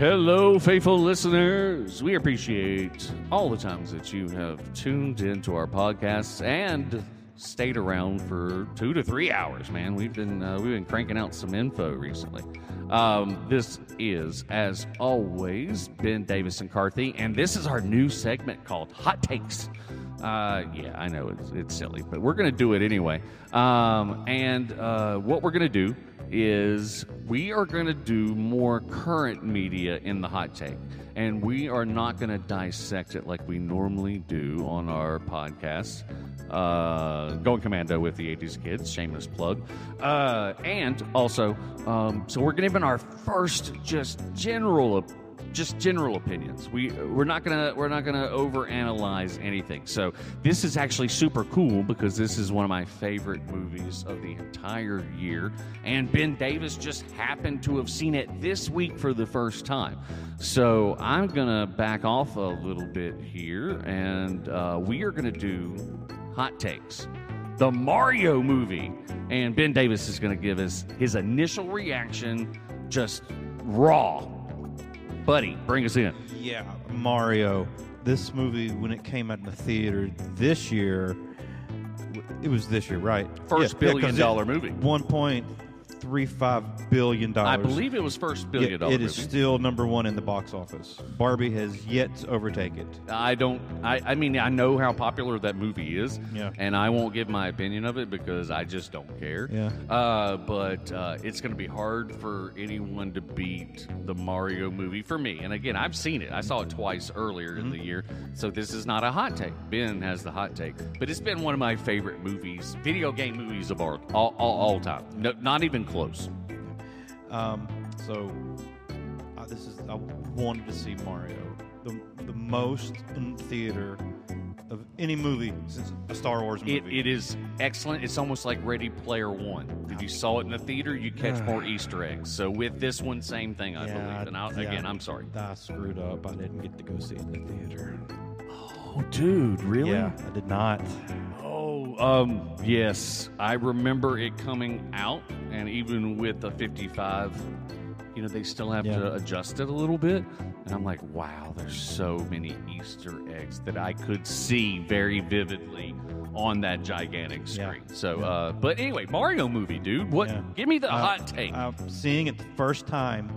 Hello, faithful listeners. We appreciate all the times that you have tuned into our podcasts and stayed around for two to three hours. Man, we've been uh, we've been cranking out some info recently. Um, this is, as always, Ben Davis and Karthy, and this is our new segment called Hot Takes. Uh, yeah, I know it's, it's silly, but we're going to do it anyway. Um, and uh, what we're going to do is we are going to do more current media in the hot take. And we are not going to dissect it like we normally do on our podcast. Uh, going commando with the 80s kids, shameless plug. Uh, and also, um, so we're giving our first just general just general opinions. We we're not gonna we're not gonna overanalyze anything. So this is actually super cool because this is one of my favorite movies of the entire year, and Ben Davis just happened to have seen it this week for the first time. So I'm gonna back off a little bit here, and uh, we are gonna do hot takes. The Mario movie, and Ben Davis is going to give us his initial reaction, just raw Buddy, bring us in. Yeah, Mario. This movie, when it came out in the theater this year, it was this year, right? First yeah, billion dollar movie. One point three five billion dollars. I believe it was first billion dollar. It is movie. still number one in the box office. Barbie has yet to overtake it. I don't. I, I mean, I know how popular that movie is. Yeah. And I won't give my opinion of it because I just don't care. Yeah. Uh, but uh, it's going to be hard for anyone to beat the Mario movie for me. And again, I've seen it. I saw it twice earlier Mm-hmm. in the year, so this is not a hot take. Ben has the hot take, but it's been one of my favorite movies, video game movies of all all, all, all time. No, not even close. Um, so uh, this is I wanted to see Mario the the most in theater of any movie since a Star Wars movie. It, it is excellent. It's almost like Ready Player One. If you saw it in the theater, you catch more Easter eggs. So with this one, same thing, I believe. And I'll, yeah, again, I'm sorry. I screwed up. I didn't get to go see it in the theater. Oh, dude, really? Yeah, I did not. Um, yes. I remember it coming out, and even with the 55, you know, they still have Yeah. to adjust it a little bit. And I'm like, wow, there's so many Easter eggs that I could see very vividly on that gigantic Yeah. screen. So, Yeah. uh, but anyway, Mario movie, dude. What? Yeah. Give me the Uh, hot take. I'm seeing it the first time.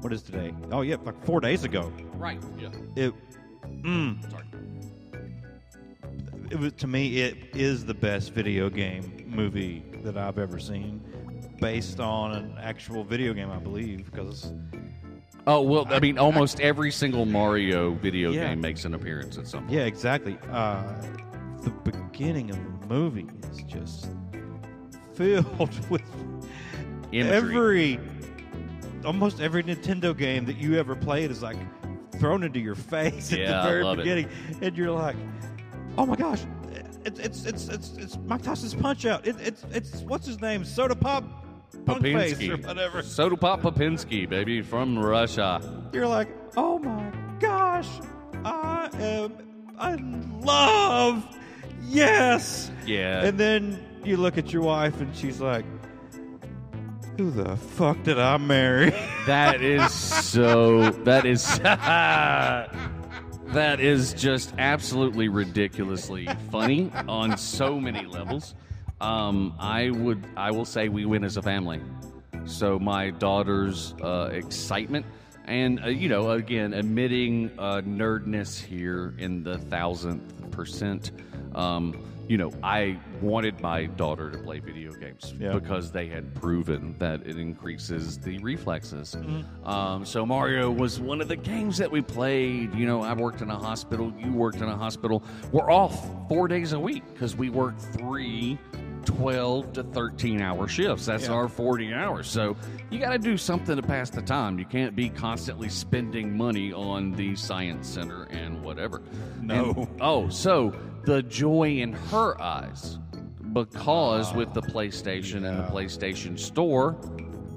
What is today? Oh yeah, like four days ago. right. Yeah. It, mm, Sorry. It was to me. It is the best video game movie that I've ever seen, based on an actual video game, I believe. Because Oh well, I mean, almost every single Mario video Yeah. game makes an appearance at some point. yeah, exactly. Uh, the beginning of the movie is just filled with Imagery. every almost every Nintendo game that you ever played is like thrown into your face at Yeah, I the very love it. beginning, and you're like, "Oh my gosh, it's it's it's it's, it's Mike Tyson's Punch Out. It, it's it's what's his name, Soda Pop, Punk or Popinski. whatever." Soda Pop Popinski, baby, from Russia. You're like, "Oh my gosh, I am in love, yes." Yeah. And then you look at your wife, and she's like, "Who the fuck did I marry?" That is so. That is. that is just absolutely ridiculously funny on so many levels. Um, I would. I will say we win as a family. So my daughter's uh, excitement. And uh, you know, again, admitting uh, nerdness here in the thousandth percent. Um, you know, I wanted my daughter to play video games Yeah. because they had proven that it increases the reflexes. Um, so Mario was one of the games that we played. You know, I worked in a hospital. You worked in a hospital. We're off four days a week because we work three 12 to 13 hour shifts. That's Yeah. our 40 hours. So you got to do something to pass the time. You can't be constantly spending money on the science center and whatever. No. And- oh, so the joy in her eyes because with the PlayStation and the PlayStation Store,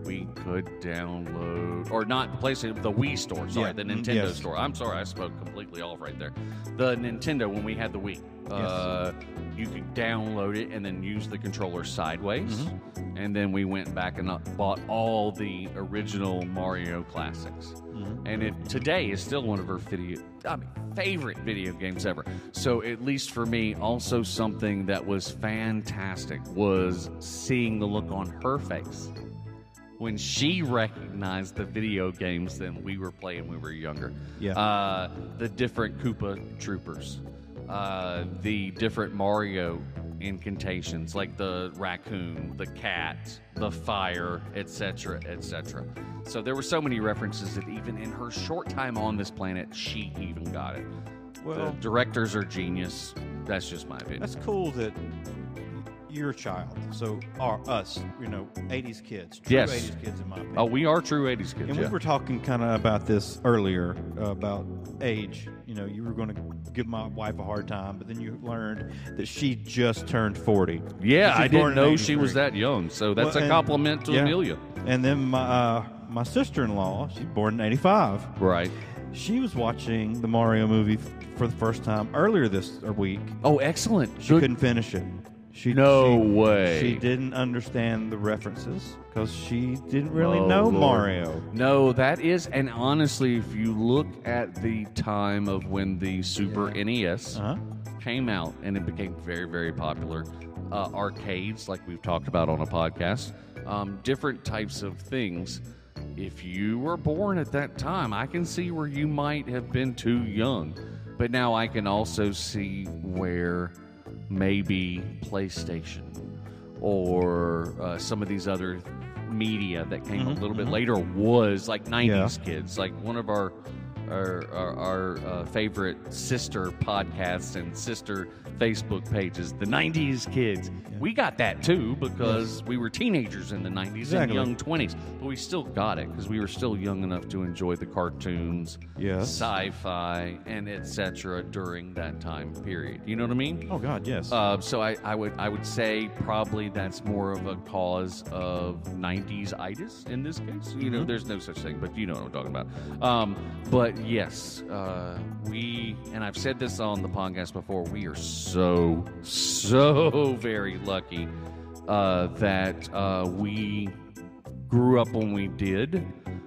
we could download, or not the PlayStation, the Wii store. Sorry, Yeah, the mm, Nintendo yes. store. I'm sorry, I spoke completely off right there. The Nintendo when we had the Wii. Uh, you could download it and then use the controller sideways. Mm-hmm. And then we went back and bought all the original Mario classics. Mm-hmm. And it today is still one of her video, I mean, favorite video games ever. So at least for me, also something that was fantastic was seeing the look on her face when she recognized the video games that we were playing when we were younger. Yeah. Uh, the different Koopa troopers, uh, the different Mario incantations, like the raccoon, the cat, the fire, etc., etc. So there were so many references that even in her short time on this planet, she even got it. Well- the directors are genius. That's just my opinion. That's cool that you're child. So are us, you know, 80s kids. True Yes. 80s kids, in my opinion. Oh, we are true '80s kids. and yeah. we were talking kind of about this earlier uh, about age. You know, you were going to give my wife a hard time, but then you learned that she just turned 40. Yeah, I didn't know she was that young. So that's Well, a and- compliment to yeah. Amelia. And then my uh, my sister-in-law, she's born in 85. Right. She was watching the Mario movie f- for the first time earlier this week. Oh, excellent. She Good. couldn't finish it. She No she- way. She didn't understand the references because she didn't really Oh, know Lord. Mario. No, that is, and honestly, if you look at the time of when the Super NES Uh huh. came out and it became very, very popular, uh, arcades, like we've talked about on a podcast, um, different types of things. If you were born at that time, I can see where you might have been too young. But now I can also see where maybe PlayStation or uh, some of these other media that came a Mhm, little bit mhm. later was like 90s kids. Like one of our our, our, our uh, favorite sister podcasts and sister Facebook pages, the 90s kids. We got that too because we were teenagers in the 90s Exactly. and young 20s, but we still got it because we were still young enough to enjoy the cartoons, Yes. sci-fi, and etc. during that time period. You know what I mean? Oh God, yes. Uh, so I, I would I would say probably that's more of a cause of '90s itis in this case. You know, Mhm. there's no such thing, but you know what I'm talking about. Um, but yes, uh, we and I've said this on the podcast before. We are so so very lucky uh, that uh, we grew up when we did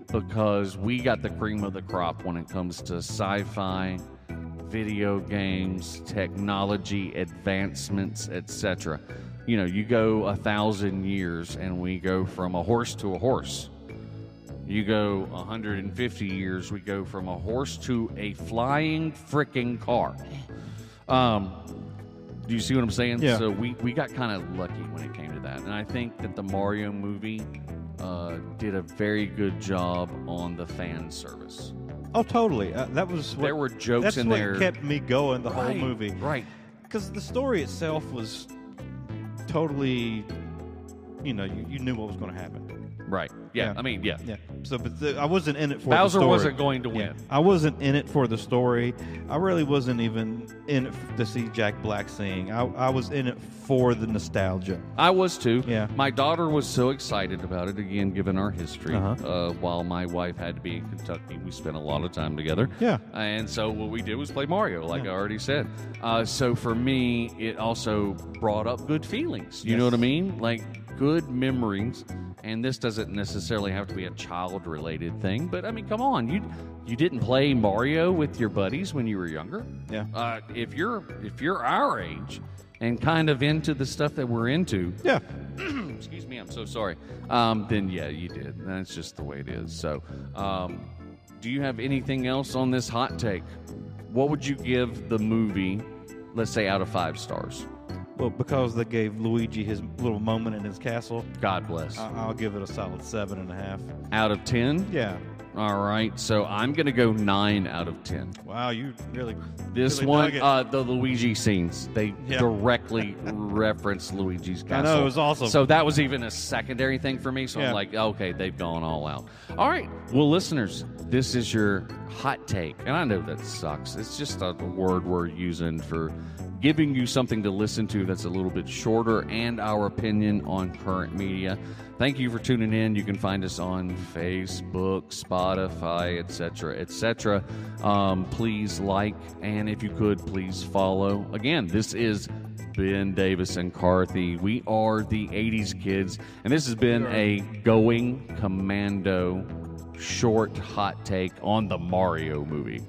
because we got the cream of the crop when it comes to sci-fi video games, technology advancements, etc. You know, you go a thousand years and we go from a horse to a horse. You go 150 years, we go from a horse to a flying freaking car. Um, do you see what I'm saying? Yeah. So we, we got kind of lucky when it came to that. And I think that the Mario movie uh, did a very good job on the fan service. oh, totally. Uh, that was what, there were jokes that's in what there. kept me going the Right, whole movie. Right. Because the story itself was totally, you know, you, you knew what was going to happen. Right. Yeah. Yeah. I mean, yeah. Yeah. So, but the, I wasn't in it for Bowser the story. Bowser wasn't going to win. I wasn't in it for the story. I really wasn't even in it f- to see Jack Black sing. I, I was in it for the nostalgia. I was too. Yeah. My daughter was so excited about it, again, given our history. Uh-huh. Uh, while my wife had to be in Kentucky, we spent a lot of time together. Yeah. And so what we did was play Mario, like. I already said. Uh, so for me, it also brought up good feelings. You know what I mean? Like good memories. And this doesn't necessarily have to be a child-related thing, but I mean, come on, you you didn't play Mario with your buddies when you were younger? Yeah. Uh, if you're if you're our age and kind of into the stuff that we're into, Yeah. excuse me, I'm so sorry. Um, then yeah, you did. That's just the way it is. So, um, do you have anything else on this hot take? What would you give the movie? Let's say out of five stars. Well, because they gave Luigi his little moment in his castle, God bless. I, I'll give it a solid seven and a half. out of ten. Yeah. All right, so I'm gonna go nine out of ten. Wow, you really This really one, uh, the Luigi scenes, they Yeah. directly reference Luigi's I castle. know, it was awesome. So that was even a secondary thing for me. So Yeah. I'm like, okay, they've gone all out. All right, well, listeners, this is your hot take, and I know that sucks. It's just a word we're using for giving you something to listen to that's a little bit shorter and our opinion on current media. Thank you for tuning in. You can find us on Facebook, Spotify, etc., etc. Um, please like, and if you could, please follow. Again, this is Ben Davis and Karthy. We are the 80s kids, and this has been a going commando short hot take on the Mario movie.